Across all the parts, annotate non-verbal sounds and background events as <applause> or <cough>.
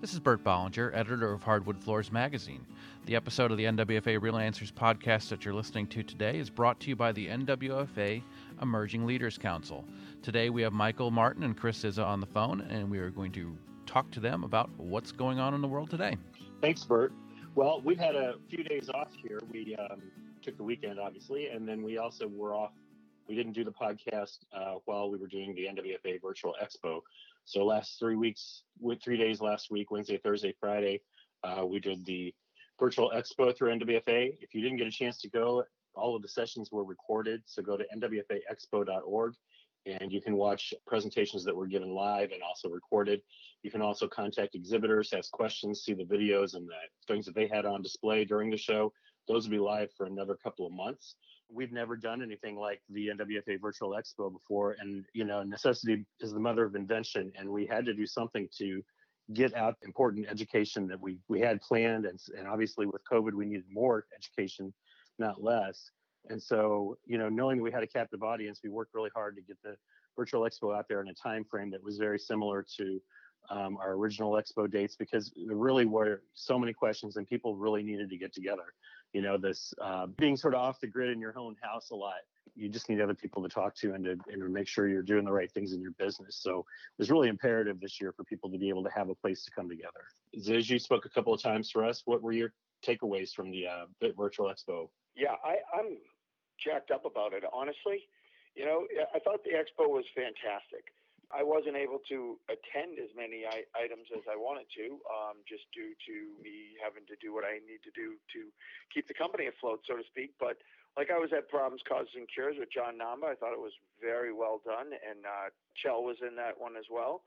This is Bert Bollinger, editor of Hardwood Floors magazine. The episode of the NWFA Real Answers podcast that you're listening to today is brought to you by the NWFA Emerging Leaders Council. Today we have Michael Martin and Chris Zizza on the phone, and we are going to talk to them about what's going on in the world today. Thanks, Bert. Well, we've had a few days off here. We um, took the weekend, obviously, and then we also were off. We didn't do the podcast uh, while we were doing the NWFA Virtual Expo. So last three weeks, with three days last week, Wednesday, Thursday, Friday, uh, we did the virtual expo through NWFA. If you didn't get a chance to go, all of the sessions were recorded. So go to nwfaexpo.org and you can watch presentations that were given live and also recorded. You can also contact exhibitors, ask questions, see the videos and the things that they had on display during the show. Those will be live for another couple of months we've never done anything like the NWFA Virtual Expo before, and you know, necessity is the mother of invention, and we had to do something to get out important education that we we had planned, and and obviously with COVID, we needed more education, not less. And so, you know, knowing we had a captive audience, we worked really hard to get the virtual expo out there in a time frame that was very similar to um, our original expo dates because there really were so many questions and people really needed to get together you know this uh, being sort of off the grid in your own house a lot. You just need other people to talk to and to, and to make sure you're doing the right things in your business. So it was really imperative this year for people to be able to have a place to come together. Ziz, you spoke a couple of times for us. What were your takeaways from the uh, virtual expo? Yeah I, i'm jacked up about it honestly. You know i thought the expo was fantastic I wasn't able to attend as many I- items as I wanted to, um, just due to me having to do what I need to do to keep the company afloat, so to speak. But like I was at Problems, Causes, and Cures with John Namba. I thought it was very well done, and uh, Kjell was in that one as well.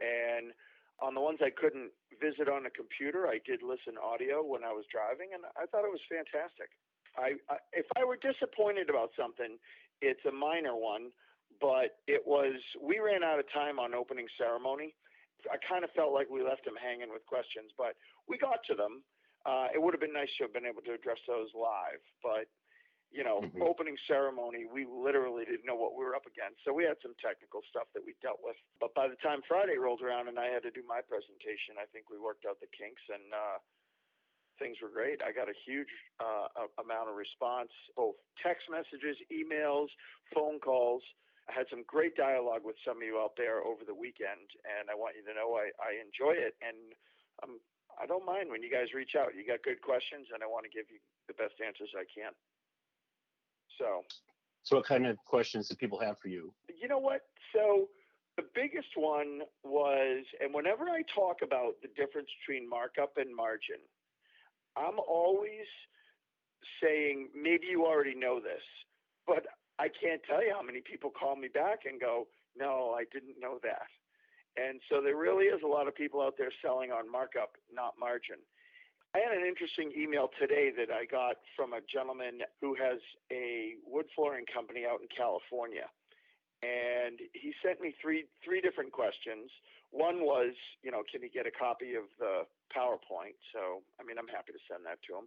And on the ones I couldn't visit on a computer, I did listen audio when I was driving, and I thought it was fantastic. I, I if I were disappointed about something, it's a minor one but it was we ran out of time on opening ceremony. I kind of felt like we left them hanging with questions, but we got to them. Uh, it would have been nice to have been able to address those live, but you know, mm-hmm. opening ceremony, we literally didn't know what we were up against. So we had some technical stuff that we dealt with. But by the time Friday rolled around and I had to do my presentation, I think we worked out the kinks and uh, things were great. I got a huge uh, amount of response, both text messages, emails, phone calls. I had some great dialogue with some of you out there over the weekend, and I want you to know I, I enjoy it. And um, I don't mind when you guys reach out. You got good questions, and I want to give you the best answers I can. So, so what kind of questions do people have for you? You know what? So, the biggest one was, and whenever I talk about the difference between markup and margin, I'm always saying, maybe you already know this, can't tell you how many people call me back and go, no, I didn't know that. And so there really is a lot of people out there selling on markup, not margin. I had an interesting email today that I got from a gentleman who has a wood flooring company out in California. And he sent me three three different questions. One was, you know, can he get a copy of the PowerPoint? So, I mean, I'm happy to send that to him.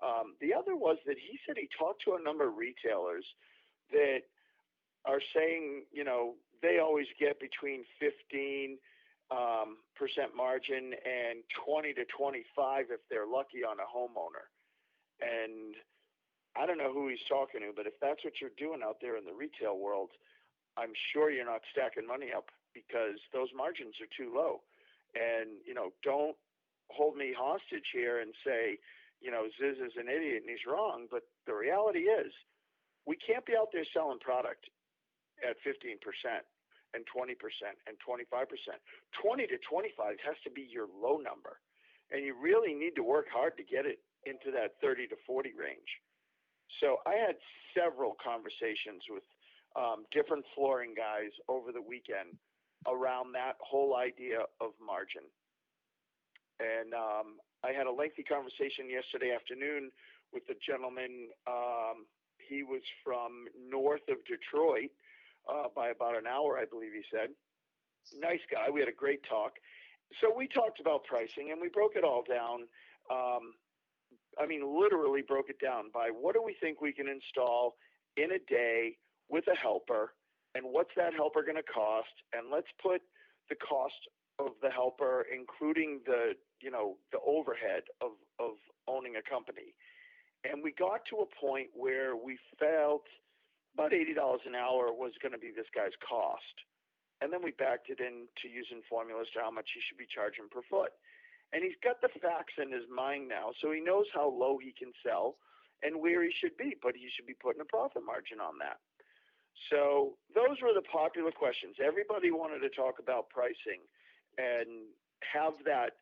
Um, the other was that he said he talked to a number of retailers that are saying, you know, they always get between 15 um, percent margin and 20 to 25 if they're lucky on a homeowner. And I don't know who he's talking to, but if that's what you're doing out there in the retail world, I'm sure you're not stacking money up because those margins are too low. And, you know, don't hold me hostage here and say, you know, Ziz is an idiot and he's wrong. But the reality is, we can't be out there selling product at 15% and 20% and 25%. 20 to 25 has to be your low number. And you really need to work hard to get it into that 30 to 40 range. So I had several conversations with um, different flooring guys over the weekend around that whole idea of margin. And um, I had a lengthy conversation yesterday afternoon with the gentleman um, he was from north of Detroit uh, by about an hour, I believe he said. Nice guy. We had a great talk. So we talked about pricing and we broke it all down. Um, I mean, literally broke it down by what do we think we can install in a day with a helper, and what's that helper going to cost? And let's put the cost of the helper, including the you know the overhead of of owning a company. And we got to a point where we felt about eighty dollars an hour was going to be this guy's cost, and then we backed it into using formulas to how much he should be charging per foot. And he's got the facts in his mind now, so he knows how low he can sell and where he should be, but he should be putting a profit margin on that. So those were the popular questions. Everybody wanted to talk about pricing and have that.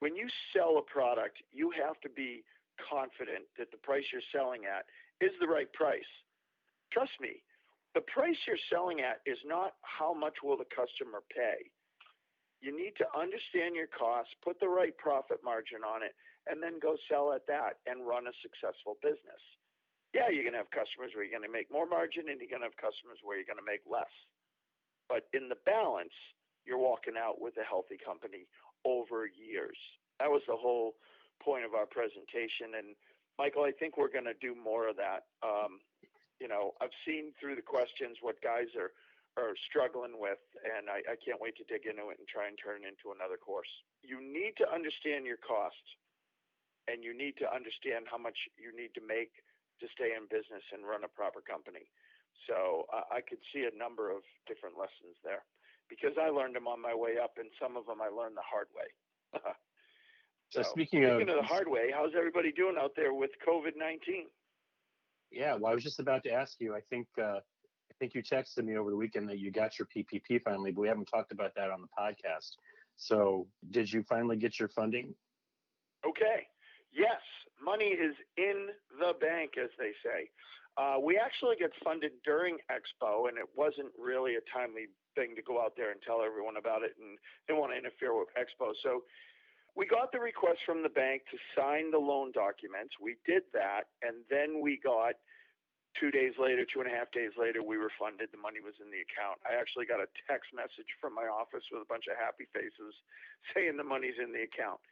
When you sell a product, you have to be confident that the price you're selling at is the right price. Trust me, the price you're selling at is not how much will the customer pay. You need to understand your costs, put the right profit margin on it, and then go sell at that and run a successful business yeah, you're going to have customers where you're going to make more margin and you're going to have customers where you're going to make less. But in the balance, you're walking out with a healthy company over years. That was the whole point of our presentation. And Michael, I think we're going to do more of that. Um, you know, I've seen through the questions what guys are are struggling with, and I, I can't wait to dig into it and try and turn it into another course. You need to understand your cost, and you need to understand how much you need to make to stay in business and run a proper company. So uh, I could see a number of different lessons there because I learned them on my way up, and some of them I learned the hard way. <laughs> so, so, speaking, speaking of, of the hard way, how's everybody doing out there with COVID nineteen? Yeah, well, I was just about to ask you. I think uh, I think you texted me over the weekend that you got your PPP finally, but we haven't talked about that on the podcast. So, did you finally get your funding? Okay. Yes, money is in the bank, as they say. Uh, we actually get funded during Expo, and it wasn't really a timely thing to go out there and tell everyone about it, and they want to interfere with Expo. So we got the request from the bank to sign the loan documents. We did that, and then we got two days later, two and a half days later, we were funded. The money was in the account. I actually got a text message from my office with a bunch of happy faces saying the money's in the account.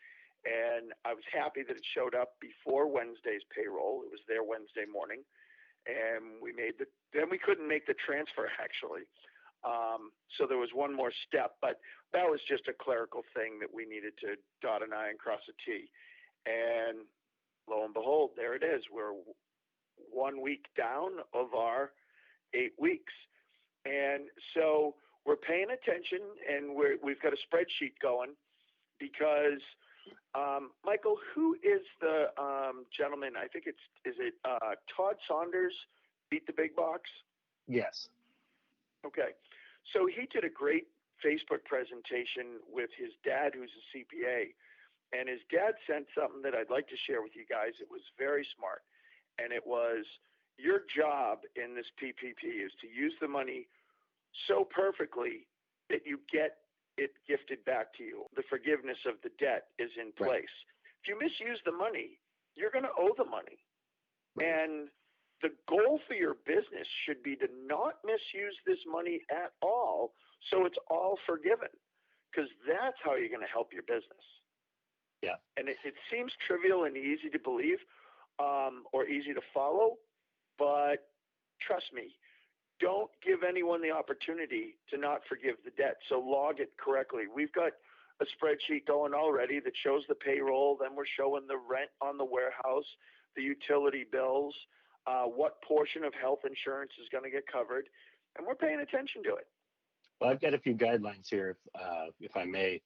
And I was happy that it showed up before Wednesday's payroll. It was there Wednesday morning. And we made the, then we couldn't make the transfer <laughs> actually. Um, so there was one more step, but that was just a clerical thing that we needed to dot an I and cross a T. And lo and behold, there it is. We're one week down of our eight weeks. And so we're paying attention and we're, we've got a spreadsheet going because – um, Michael, who is the um, gentleman? I think it's is it uh, Todd Saunders beat the big box. Yes. Okay, so he did a great Facebook presentation with his dad, who's a CPA, and his dad sent something that I'd like to share with you guys. It was very smart, and it was your job in this PPP is to use the money so perfectly that you get it gifted back to you. The forgiveness of the debt is in place. Right. If you misuse the money, you're going to owe the money. Right. And the goal for your business should be to not misuse this money at all so it's all forgiven because that's how you're going to help your business. Yeah. And it, it seems trivial and easy to believe um, or easy to follow, but trust me, don't give anyone the opportunity to not forgive the debt. So log it correctly. We've got a spreadsheet going already that shows the payroll. Then we're showing the rent on the warehouse, the utility bills, uh, what portion of health insurance is going to get covered, and we're paying attention to it. Well, I've got a few guidelines here, if, uh, if I may.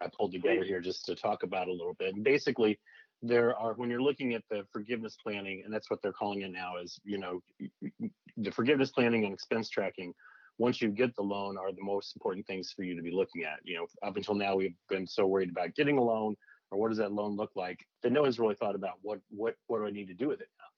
I pulled together Please. here just to talk about a little bit. And basically, there are when you're looking at the forgiveness planning, and that's what they're calling it now, is you know the forgiveness planning and expense tracking once you get the loan are the most important things for you to be looking at. You know, up until now we've been so worried about getting a loan or what does that loan look like that no one's really thought about what what what do I need to do with it now.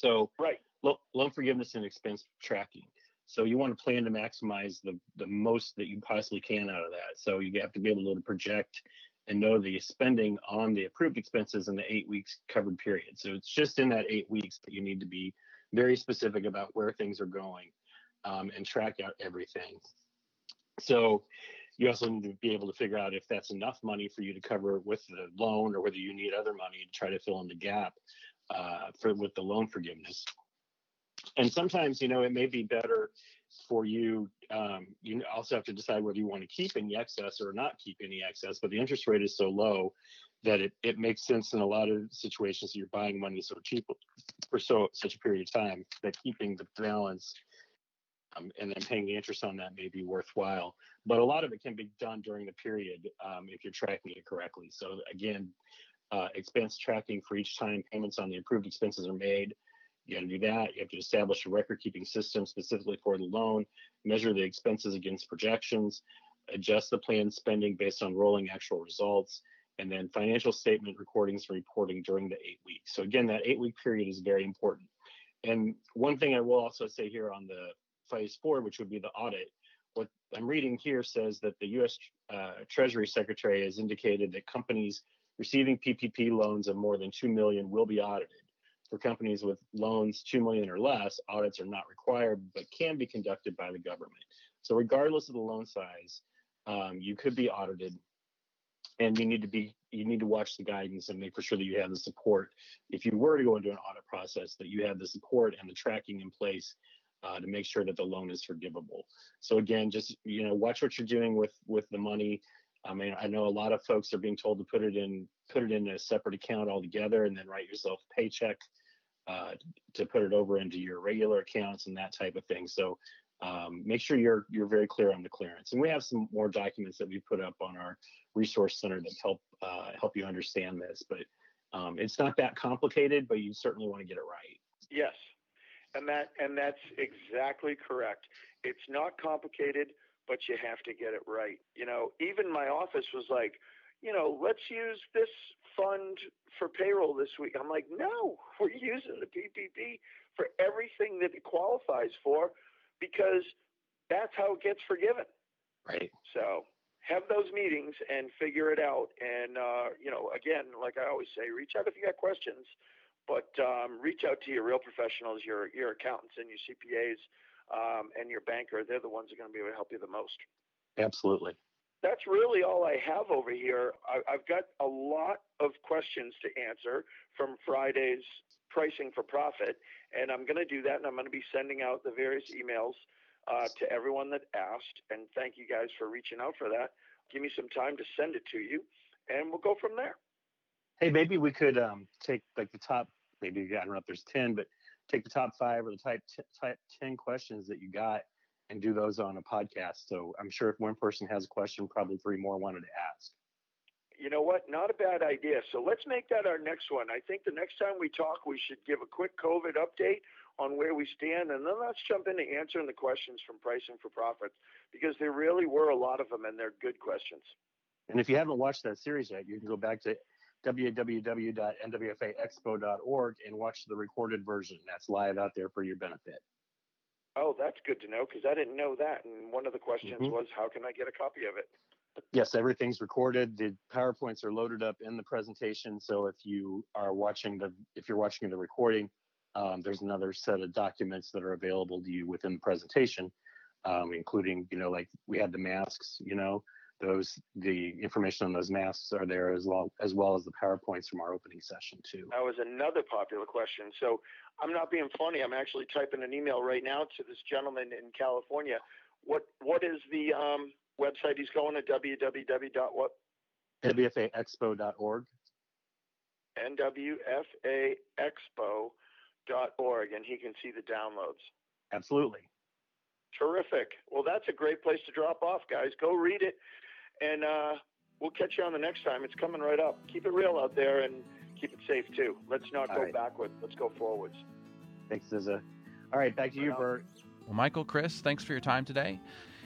So right, lo- loan forgiveness and expense tracking. So you want to plan to maximize the the most that you possibly can out of that. So you have to be able to project and know the spending on the approved expenses in the eight weeks covered period. So it's just in that eight weeks that you need to be very specific about where things are going um, and track out everything. So you also need to be able to figure out if that's enough money for you to cover with the loan or whether you need other money to try to fill in the gap uh, for with the loan forgiveness. And sometimes, you know, it may be better for you, um, you also have to decide whether you want to keep any excess or not keep any excess. But the interest rate is so low that it, it makes sense in a lot of situations. You're buying money so cheap for so such a period of time that keeping the balance um, and then paying the interest on that may be worthwhile. But a lot of it can be done during the period um, if you're tracking it correctly. So again, uh, expense tracking for each time payments on the approved expenses are made. You got to do that. You have to establish a record keeping system specifically for the loan, measure the expenses against projections, adjust the planned spending based on rolling actual results, and then financial statement recordings and reporting during the eight weeks. So again, that eight week period is very important. And one thing I will also say here on the phase four, which would be the audit, what I'm reading here says that the U.S. Uh, Treasury Secretary has indicated that companies receiving PPP loans of more than 2 million will be audited. For companies with loans 2 million or less, audits are not required, but can be conducted by the government. So regardless of the loan size, um, you could be audited and you need to be you need to watch the guidance and make sure that you have the support if you were to go into an audit process that you have the support and the tracking in place uh, to make sure that the loan is forgivable so again just you know watch what you're doing with with the money i mean i know a lot of folks are being told to put it in put it in a separate account altogether and then write yourself a paycheck uh, to put it over into your regular accounts and that type of thing so um, make sure you're you're very clear on the clearance. And we have some more documents that we put up on our resource center that help uh, help you understand this. But um, it's not that complicated, but you certainly want to get it right. Yes, and that and that's exactly correct. It's not complicated, but you have to get it right. You know, even my office was like, you know, let's use this fund for payroll this week. I'm like, no, <laughs> we're using the PPP for everything that it qualifies for because that's how it gets forgiven. Right. So have those meetings and figure it out. And uh, you know, again, like I always say, reach out if you got questions, but um, reach out to your real professionals, your your accountants and your CPAs, um, and your banker. They're the ones that are going to be able to help you the most. Absolutely. That's really all I have over here. I, I've got a lot of questions to answer from Friday's pricing for profit. And I'm going to do that. And I'm going to be sending out the various emails uh, to everyone that asked. And thank you guys for reaching out for that. Give me some time to send it to you, and we'll go from there. Hey, maybe we could um, take like the top, maybe I don't know if there's 10, but take the top five or the type, t- type 10 questions that you got and do those on a podcast. So I'm sure if one person has a question, probably three more wanted to ask you know what? Not a bad idea. So let's make that our next one. I think the next time we talk, we should give a quick COVID update on where we stand, and then let's jump into answering the questions from Pricing for Profits because there really were a lot of them, and they're good questions. And if you haven't watched that series yet, you can go back to www.nwfaexpo.org and watch the recorded version. That's live out there for your benefit. Oh, that's good to know because I didn't know that. And one of the questions mm-hmm. was, how can I get a copy of it? yes, everything's recorded. The PowerPoints are loaded up in the presentation. So if you are watching the, if you're watching the recording, um, there's another set of documents that are available to you within the presentation, um, including, you know, like we had the masks, you know, those, the information on those masks are there as well, as well as the PowerPoints from our opening session too. That was another popular question. So I'm not being funny. I'm actually typing an email right now to this gentleman in California. What, what is the, um, website he's going to www.what? NWFAexpo.org. NWFAexpo.org, and he can see the downloads. Absolutely. Terrific. Well, that's a great place to drop off, guys. Go read it, and uh, we'll catch you on the next time. It's coming right up. Keep it real out there and keep it safe, too. Let's not All go right. backwards. Let's go forwards. Thanks, Zizza. All right, back to you, Bert. Well, Michael, Chris, thanks for your time today.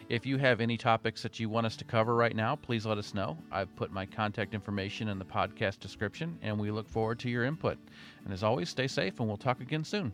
If you have any topics that you want us to cover right now, please let us know. I've put my contact information in the podcast description, and we look forward to your input. And as always, stay safe, and we'll talk again soon.